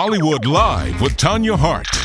Hollywood Live with Tanya Hart.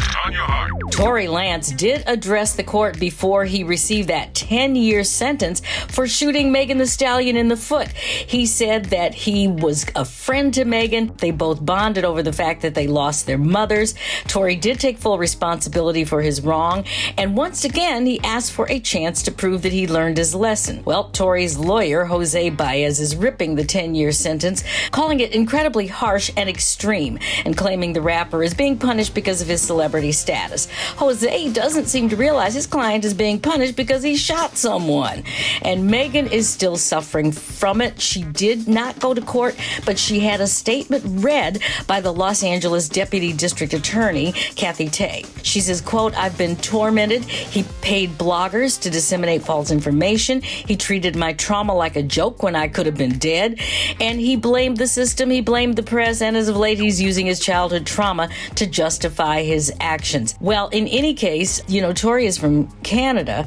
Tory Lanez did address the court before he received that 10 year sentence for shooting Megan Thee Stallion in the foot. He said that he was a friend to Megan. They both bonded over the fact that they lost their mothers. Tory did take full responsibility for his wrong, and once again, he asked for a chance to prove that he learned his lesson. Well, Tory's lawyer, Jose Baez, is ripping the 10 year sentence, calling it incredibly harsh and extreme, and claiming the rapper is being punished because of his celebrity status. Jose doesn't seem to realize his client is being punished because he shot someone. And Megan is still suffering from it. She did not go to court, but she had a statement read by the Los Angeles Deputy District Attorney, Kathy Ta. She says, quote, I've been tormented. He paid bloggers to disseminate false information. He treated my trauma like a joke when I could have been dead. And he blamed the system, he blamed the press, and as of late, he's using his childhood trauma to justify his actions. Well, in any case, you know, Tory is from Canada,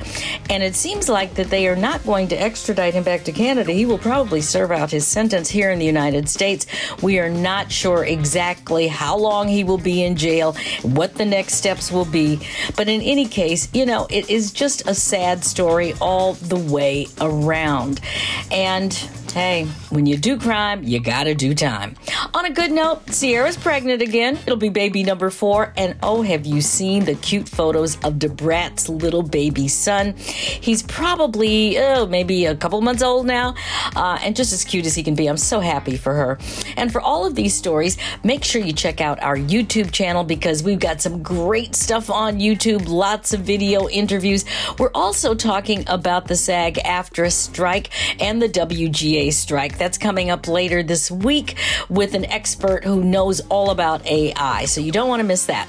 and it seems like that they are not going to extradite him back to Canada. He will probably serve out his sentence here in the United States. We are not sure exactly how long he will be in jail, what the next steps will be. But in any case, you know, it is just a sad story all the way around. And Hey, when you do crime, you gotta do time. On a good note, Ciara's pregnant again. It'll be baby number four. And oh, have you seen the cute photos of Da Brat's little baby son? He's probably, oh, maybe a couple months old now, uh, and just as cute as he can be. I'm so happy for her. And for all of these stories, make sure you check out our YouTube channel because we've got some great stuff on YouTube, lots of video interviews. We're also talking about the SAG AFTRA strike and the WGA strike. That's coming up later this week with an expert who knows all about AI. So you don't want to miss that.